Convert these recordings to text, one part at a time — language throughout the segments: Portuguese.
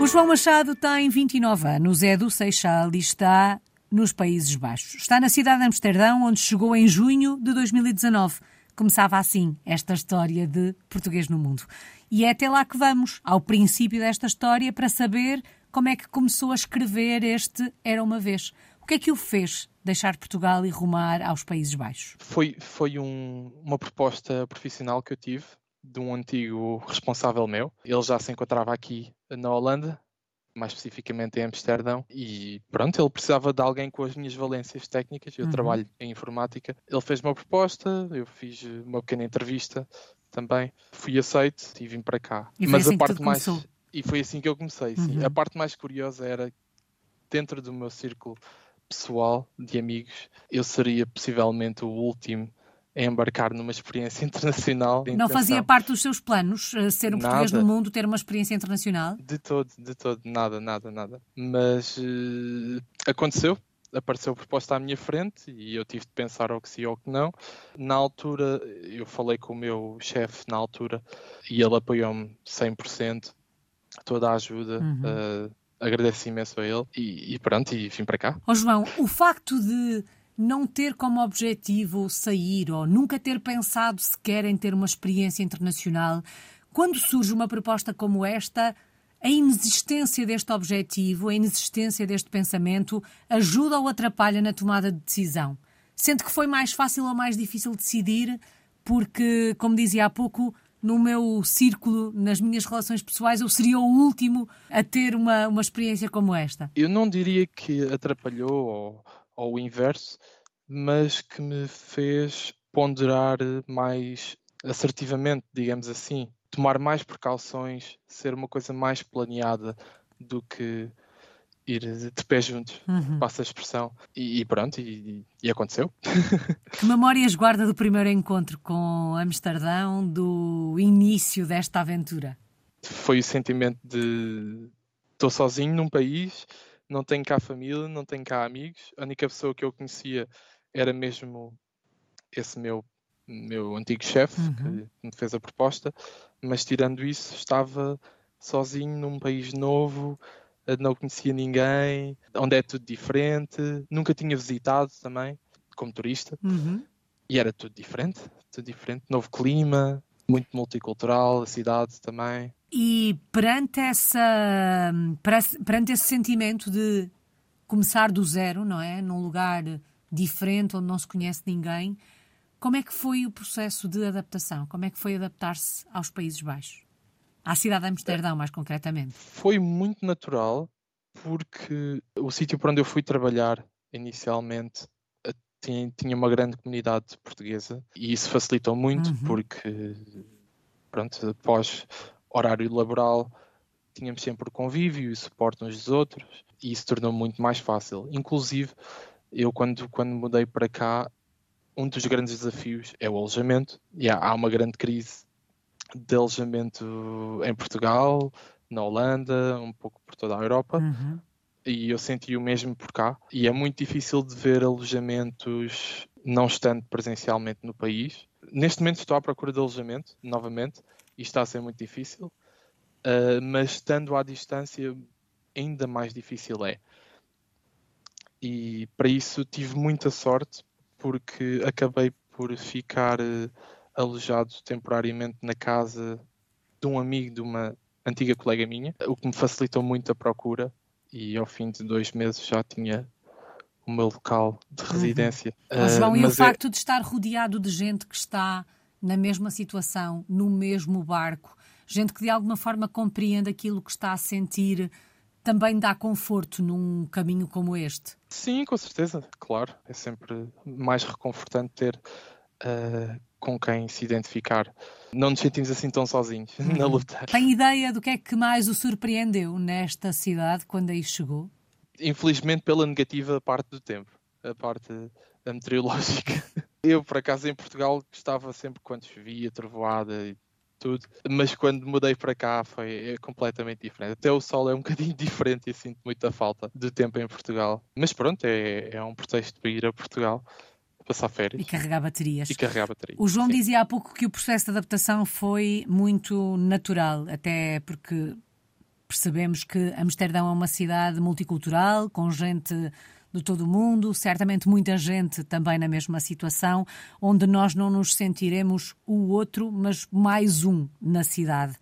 O João Machado tem 29 anos, é do Seixal e está nos Países Baixos. Está na cidade de Amsterdão, onde chegou em junho de 2019. Começava assim esta história de português no mundo. E é até lá que vamos, ao princípio desta história, para saber como é que começou a escrever este Era uma Vez. O que é que o fez deixar Portugal e rumar aos Países Baixos? Foi, foi um, uma proposta profissional que eu tive de um antigo responsável meu. Ele já se encontrava aqui na Holanda, mais especificamente em Amsterdão, e pronto, ele precisava de alguém com as minhas valências técnicas. Eu uhum. trabalho em informática. Ele fez uma proposta, eu fiz uma pequena entrevista também, fui aceito e vim para cá. E Mas a parte mais começou. e foi assim que eu comecei. Sim. Uhum. A parte mais curiosa era dentro do meu círculo pessoal de amigos, eu seria possivelmente o último a embarcar numa experiência internacional. Não fazia parte dos seus planos eh, ser um nada. português no mundo, ter uma experiência internacional? De todo, de todo, nada, nada, nada. Mas uh, aconteceu, apareceu a proposta à minha frente e eu tive de pensar ou que sim ou que não. Na altura, eu falei com o meu chefe na altura e ele apoiou-me 100%, toda a ajuda. Uhum. Uh, agradeço imenso a ele e, e pronto, e vim para cá. Ó oh, João, o facto de não ter como objetivo sair ou nunca ter pensado sequer em ter uma experiência internacional, quando surge uma proposta como esta, a inexistência deste objetivo, a inexistência deste pensamento, ajuda ou atrapalha na tomada de decisão? Sente que foi mais fácil ou mais difícil decidir, porque, como dizia há pouco, no meu círculo, nas minhas relações pessoais, eu seria o último a ter uma, uma experiência como esta? Eu não diria que atrapalhou ou, ou o inverso, mas que me fez ponderar mais assertivamente, digamos assim, tomar mais precauções, ser uma coisa mais planeada do que ir de pé juntos, uhum. passa a expressão. E, e pronto, e, e, aconteceu. Que memórias guarda do primeiro encontro com Amsterdão, do início desta aventura? Foi o sentimento de estou sozinho num país, não tenho cá família, não tenho cá amigos. A única pessoa que eu conhecia era mesmo esse meu meu antigo chefe uhum. que me fez a proposta, mas tirando isso estava sozinho num país novo, não conhecia ninguém, onde é tudo diferente, nunca tinha visitado também, como turista, uhum. e era tudo diferente, tudo diferente, novo clima, muito multicultural, a cidade também. E perante, essa, perante esse sentimento de começar do zero, não é? Num lugar diferente, onde não se conhece ninguém, como é que foi o processo de adaptação? Como é que foi adaptar-se aos Países Baixos? À cidade de Amsterdão, mais concretamente? Foi muito natural, porque o sítio para onde eu fui trabalhar inicialmente tinha, tinha uma grande comunidade portuguesa e isso facilitou muito, uhum. porque, pronto, após horário laboral tínhamos sempre o convívio e o suporte uns dos outros e isso tornou muito mais fácil. Inclusive, eu quando, quando mudei para cá, um dos grandes desafios é o alojamento e há, há uma grande crise de alojamento em Portugal, na Holanda, um pouco por toda a Europa. Uhum. E eu senti o mesmo por cá. E é muito difícil de ver alojamentos não estando presencialmente no país. Neste momento estou à procura de alojamento, novamente, e está a ser muito difícil. Uh, mas estando à distância, ainda mais difícil é. E para isso tive muita sorte, porque acabei por ficar uh, alojado temporariamente na casa de um amigo de uma antiga colega minha, o que me facilitou muito a procura e ao fim de dois meses já tinha o meu local de uhum. residência. Uhum. Uh, João, e o é... facto de estar rodeado de gente que está na mesma situação, no mesmo barco, gente que de alguma forma compreende aquilo que está a sentir, também dá conforto num caminho como este? Sim, com certeza, claro. É sempre mais reconfortante ter uh, com quem se identificar. Não nos sentimos assim tão sozinhos na uhum. luta. Tem ideia do que é que mais o surpreendeu nesta cidade quando aí chegou? Infelizmente pela negativa parte do tempo, a parte meteorológica. Eu, por acaso, em Portugal gostava sempre quando chovia, trovoada e tudo, mas quando mudei para cá foi é completamente diferente. Até o sol é um bocadinho diferente e sinto muita falta do tempo em Portugal. Mas pronto, é, é um pretexto para ir a Portugal passar férias. E carregar baterias. E carregar baterias. O João Sim. dizia há pouco que o processo de adaptação foi muito natural, até porque Percebemos que Amsterdão é uma cidade multicultural, com gente de todo o mundo, certamente muita gente também na mesma situação, onde nós não nos sentiremos o outro, mas mais um na cidade.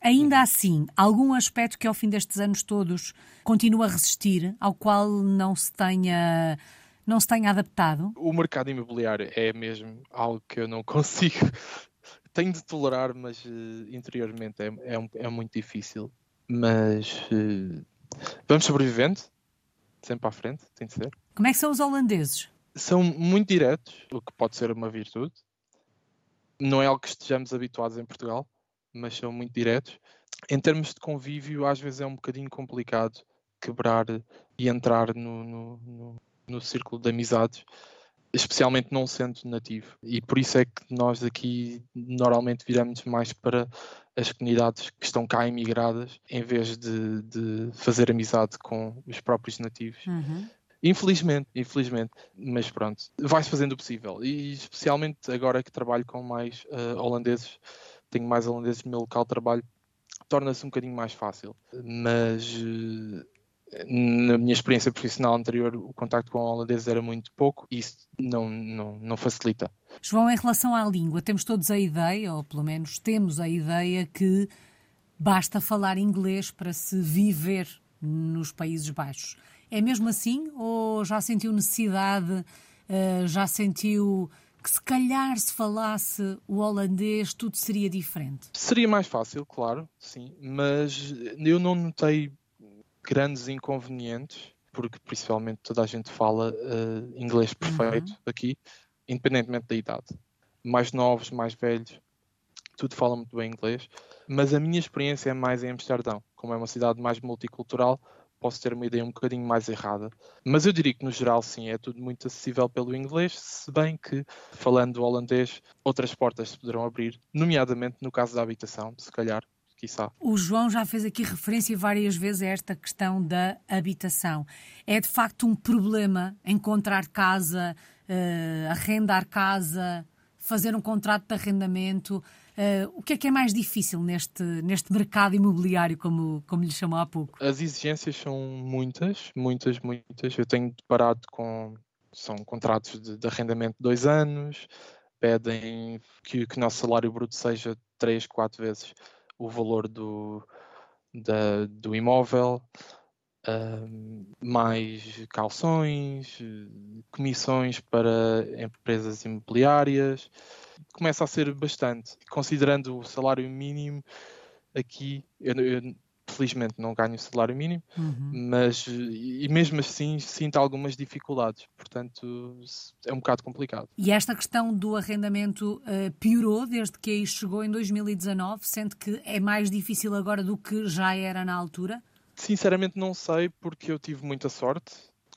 Ainda assim, algum aspecto que ao fim destes anos todos continua a resistir, ao qual não se tenha não se tenha adaptado? O mercado imobiliário é mesmo algo que eu não consigo. Tenho de tolerar, mas uh, interiormente é, é, um, é, muito difícil. Mas uh, vamos sobrevivendo, sempre à frente, tem de ser. Como é que são os holandeses? São muito diretos, o que pode ser uma virtude. Não é algo que estejamos habituados em Portugal, mas são muito diretos. Em termos de convívio, às vezes é um bocadinho complicado quebrar e entrar no, no, no no círculo de amizades, especialmente não sendo nativo. E por isso é que nós aqui normalmente viramos mais para as comunidades que estão cá imigradas, em vez de, de fazer amizade com os próprios nativos. Uhum. Infelizmente, infelizmente, mas pronto, vai-se fazendo o possível. E especialmente agora que trabalho com mais uh, holandeses, tenho mais holandeses no meu local de trabalho, torna-se um bocadinho mais fácil. Mas uh, na minha experiência profissional anterior, o contacto com holandeses era muito pouco e isso não, não, não facilita. João, em relação à língua, temos todos a ideia, ou pelo menos temos a ideia, que basta falar inglês para se viver nos Países Baixos. É mesmo assim? Ou já sentiu necessidade, eh, já sentiu que se calhar se falasse o holandês tudo seria diferente? Seria mais fácil, claro, sim, mas eu não notei grandes inconvenientes, porque principalmente toda a gente fala uh, inglês perfeito uhum. aqui, independentemente da idade. Mais novos, mais velhos, tudo fala muito bem inglês. Mas a minha experiência é mais em Amsterdão. Como é uma cidade mais multicultural, posso ter uma ideia um bocadinho mais errada. Mas eu diria que, no geral, sim, é tudo muito acessível pelo inglês, se bem que, falando holandês, outras portas se poderão abrir, nomeadamente no caso da habitação, se calhar, quiçá. O João já fez aqui referência várias vezes a esta questão da habitação. É de facto um problema encontrar casa, uh, arrendar casa, fazer um contrato de arrendamento. Uh, o que é que é mais difícil neste, neste mercado imobiliário, como, como lhe chamou há pouco? As exigências são muitas, muitas, muitas. Eu tenho deparado com. São contratos de, de arrendamento de dois anos, pedem que, que o nosso salário bruto seja três, quatro vezes o valor do, da, do imóvel, uh, mais calções, comissões para empresas imobiliárias. Começa a ser bastante. Considerando o salário mínimo, aqui, eu, eu felizmente não ganho o salário mínimo, uhum. mas e mesmo assim sinto algumas dificuldades, portanto é um bocado complicado. E esta questão do arrendamento uh, piorou desde que aí chegou em 2019, sendo que é mais difícil agora do que já era na altura? Sinceramente não sei, porque eu tive muita sorte.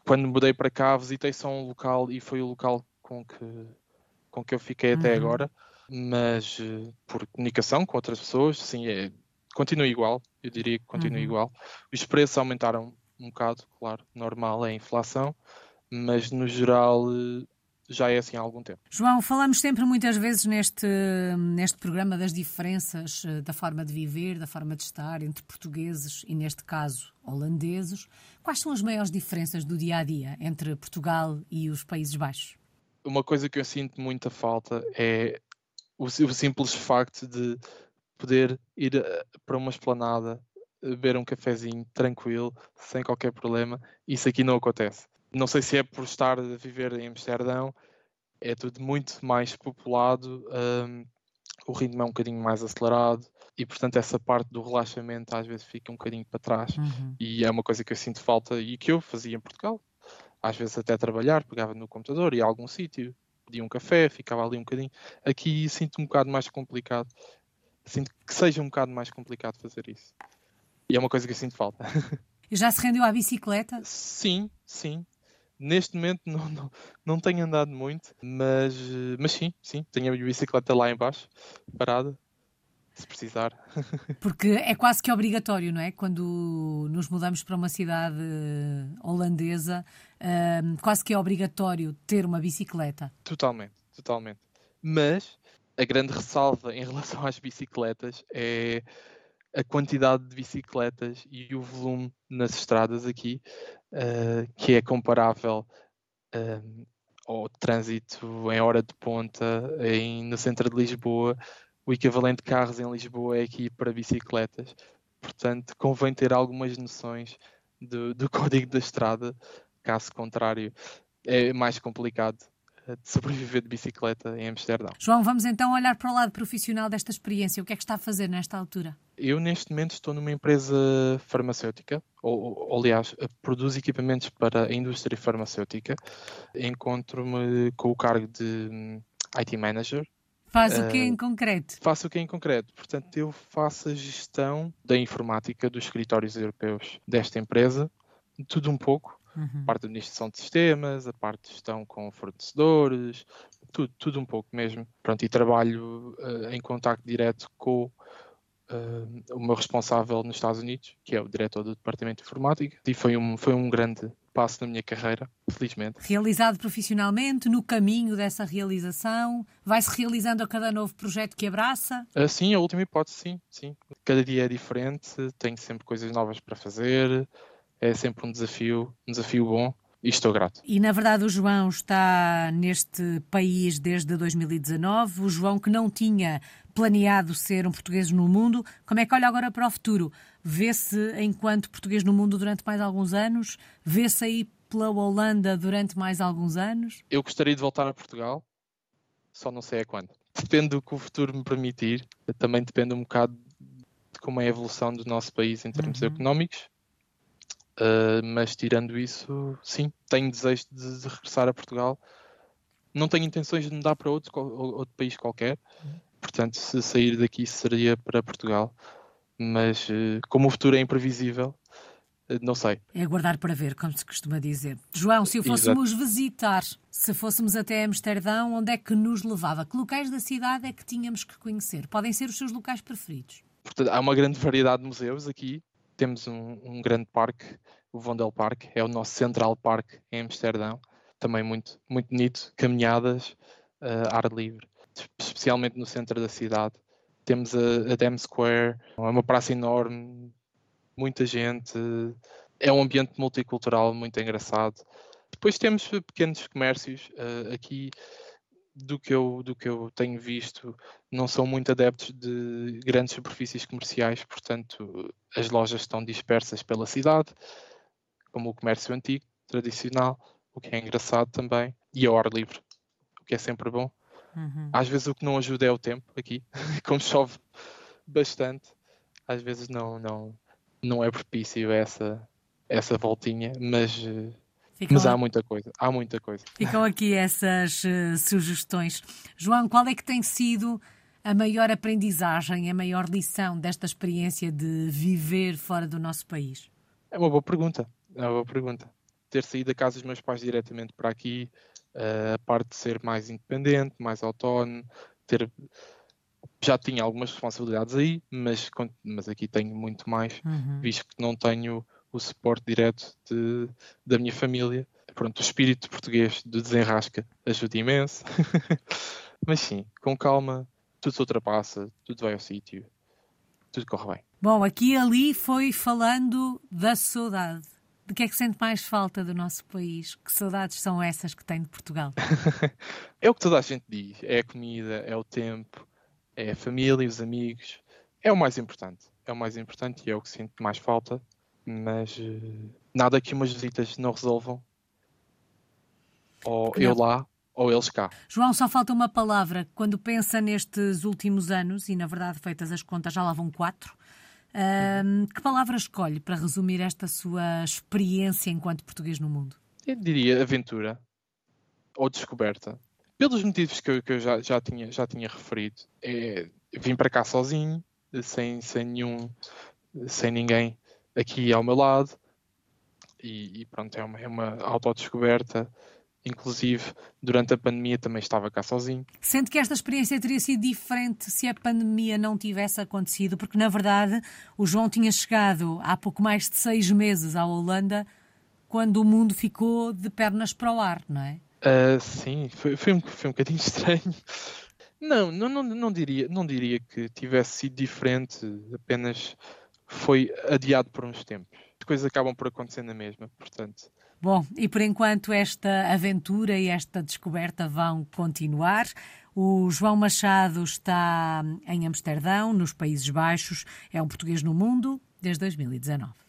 Quando mudei para cá, visitei só um local e foi o local com que, com que eu fiquei uhum. até agora. Mas uh, por comunicação com outras pessoas, sim, é, continua igual, eu diria que continua uhum. igual. Os preços aumentaram um bocado, claro, normal é a inflação, mas no geral eh, já é assim há algum tempo. João, falamos sempre muitas vezes neste, neste programa das diferenças eh, da forma de viver, da forma de estar entre portugueses e, neste caso, holandeses. Quais são as maiores diferenças do dia a dia entre Portugal e os Países Baixos? Uma coisa que eu sinto muita falta é o, o simples facto de poder ir eh, para uma esplanada, eh, beber um cafezinho tranquilo, sem qualquer problema. Isso aqui não acontece. Não sei se é por estar a viver em Amsterdão, é tudo muito mais populado, um, o ritmo é um bocadinho mais acelerado e, portanto, essa parte do relaxamento às vezes fica um bocadinho para trás. Uhum. E é uma coisa que eu sinto falta e que eu fazia em Portugal. Às vezes até trabalhar, pegava no computador, ia a algum sítio, pedia um café, ficava ali um bocadinho. Aqui sinto um bocado mais complicado sinto que seja um bocado mais complicado fazer isso. E é uma coisa que eu sinto falta. E já se rendeu à bicicleta? Sim, sim. Neste momento não, não, não tenho andado muito, mas, mas sim, sim. Tenho a bicicleta lá embaixo, parada, se precisar. Porque é quase que obrigatório, não é? Quando nos mudamos para uma cidade holandesa, um, quase que é obrigatório ter uma bicicleta. Totalmente, totalmente. Mas a grande ressalva em relação às bicicletas é a quantidade de bicicletas e o volume nas estradas aqui, uh, que é comparável uh, ao trânsito em hora de ponta em, no centro de Lisboa. O equivalente de carros em Lisboa é aqui para bicicletas. Portanto, convém ter algumas noções do, do código da estrada, caso contrário, é mais complicado de sobreviver de bicicleta em Amsterdão. João, vamos então olhar para o lado profissional desta experiência. O que é que está a fazer nesta altura? Eu, neste momento, estou numa empresa farmacêutica, ou, ou aliás, produz equipamentos para a indústria farmacêutica. Encontro-me com o cargo de hum, IT Manager. Faz o que em concreto? Faço o que em concreto. Portanto, eu faço a gestão da informática dos escritórios europeus desta empresa, tudo um pouco, Uhum. A parte de administração de sistemas, a parte de gestão com fornecedores, tudo, tudo um pouco mesmo. Pronto, e trabalho uh, em contato direto com uh, o meu responsável nos Estados Unidos, que é o diretor do Departamento de Informática, e foi um, foi um grande passo na minha carreira, felizmente. Realizado profissionalmente, no caminho dessa realização, vai-se realizando a cada novo projeto que abraça? Uh, sim, a última hipótese, sim, sim. Cada dia é diferente, tenho sempre coisas novas para fazer, é sempre um desafio, um desafio bom e estou grato. E na verdade o João está neste país desde 2019, o João que não tinha planeado ser um português no mundo, como é que olha agora para o futuro? Vê-se enquanto português no mundo durante mais alguns anos? Vê-se aí pela Holanda durante mais alguns anos? Eu gostaria de voltar a Portugal, só não sei a quando. Depende do que o futuro me permitir, também depende um bocado de como é a evolução do nosso país em termos uhum. económicos Uh, mas tirando isso, sim, tenho desejo de, de, regressar a Portugal. Não tenho intenções de mudar para outro, outro país qualquer. Portanto, se sair daqui seria para Portugal. Mas uh, como o futuro é imprevisível, uh, não sei. É aguardar para ver, como se costuma dizer. João, se o fôssemos Exato. visitar, se fôssemos até Amsterdão, onde é que nos levava? Que locais da cidade é que tínhamos que conhecer? Podem ser os seus locais preferidos? Portanto, há uma grande variedade de museus aqui temos um, um, grande parque, o Vondel Park, é o nosso Central Park em Amsterdão, também muito, muito bonito, caminhadas, uh, ar livre, especialmente no centro da cidade. Temos a, a Dam Square, é uma praça enorme, muita gente, é um ambiente multicultural muito engraçado. Depois temos pequenos comércios uh, aqui do que, eu, do que eu tenho visto, não são muito adeptos de grandes superfícies comerciais, portanto, as lojas estão dispersas pela cidade, como o comércio antigo, tradicional, o que é engraçado também, e ao ar livre, o que é sempre bom. Uhum. Às vezes o que não ajuda é o tempo aqui, como chove bastante, às vezes não, não, não é propício essa, essa voltinha, mas eh, Ficam Mas há muita coisa, há muita coisa. Ficam aqui essas uh, sugestões. João, qual é que tem sido a maior aprendizagem, a maior lição desta experiência de viver fora do nosso país? É uma boa pergunta, é uma boa pergunta. Ter saído da casa dos meus pais diretamente para aqui, uh, a parte de ser mais independente, mais autónomo, ter já tinha algumas responsabilidades aí, mas, mas aqui tenho muito mais, uhum. visto que não tenho o suporte direto de, da minha família. Pronto, o espírito português de desenrasca ajuda imenso. Mas sim, com calma, tudo se ultrapassa, tudo vai ao sítio, tudo corre bem. Bom, aqui e ali foi falando da saudade. De que é que sente mais falta do nosso país? Que saudades são essas que tem de Portugal? é o que toda a gente diz: é a comida, é o tempo, é a família, os amigos. É o mais importante. É o mais importante e é o que sinto mais falta mas uh, nada que umas visitas não resolvam. Ou eu lá, ou eles cá. João, só falta uma palavra. Quando pensa nestes últimos anos, e na verdade, feitas as contas, já lá vão quatro, uh, que palavra escolhe para resumir esta sua experiência enquanto português no mundo? Eu diria aventura ou descoberta. Pelos motivos que eu, que eu já, já, tinha, já tinha referido. É, vim para cá sozinho, sem, sem nenhum, sem ninguém aqui ao meu lado e, e pronto, é uma, é uma autodescoberta. Inclusive, durante a pandemia também estava cá sozinho. Sente que esta experiência teria sido diferente se a pandemia não tivesse acontecido? Porque, na verdade, o João tinha chegado há pouco mais de seis meses à Holanda quando o mundo ficou de pernas para o ar, não é? Uh, sim, foi, foi, um, foi um bocadinho estranho. Não, não, não, não, diria, não diria que tivesse sido diferente, apenas foi adiado por uns tempos. As coisas acabam por acontecer na mesma, portanto. Bom, e por enquanto esta aventura e esta descoberta vão continuar. O João Machado está em Amsterdão, nos Países Baixos, é um português no mundo desde 2019.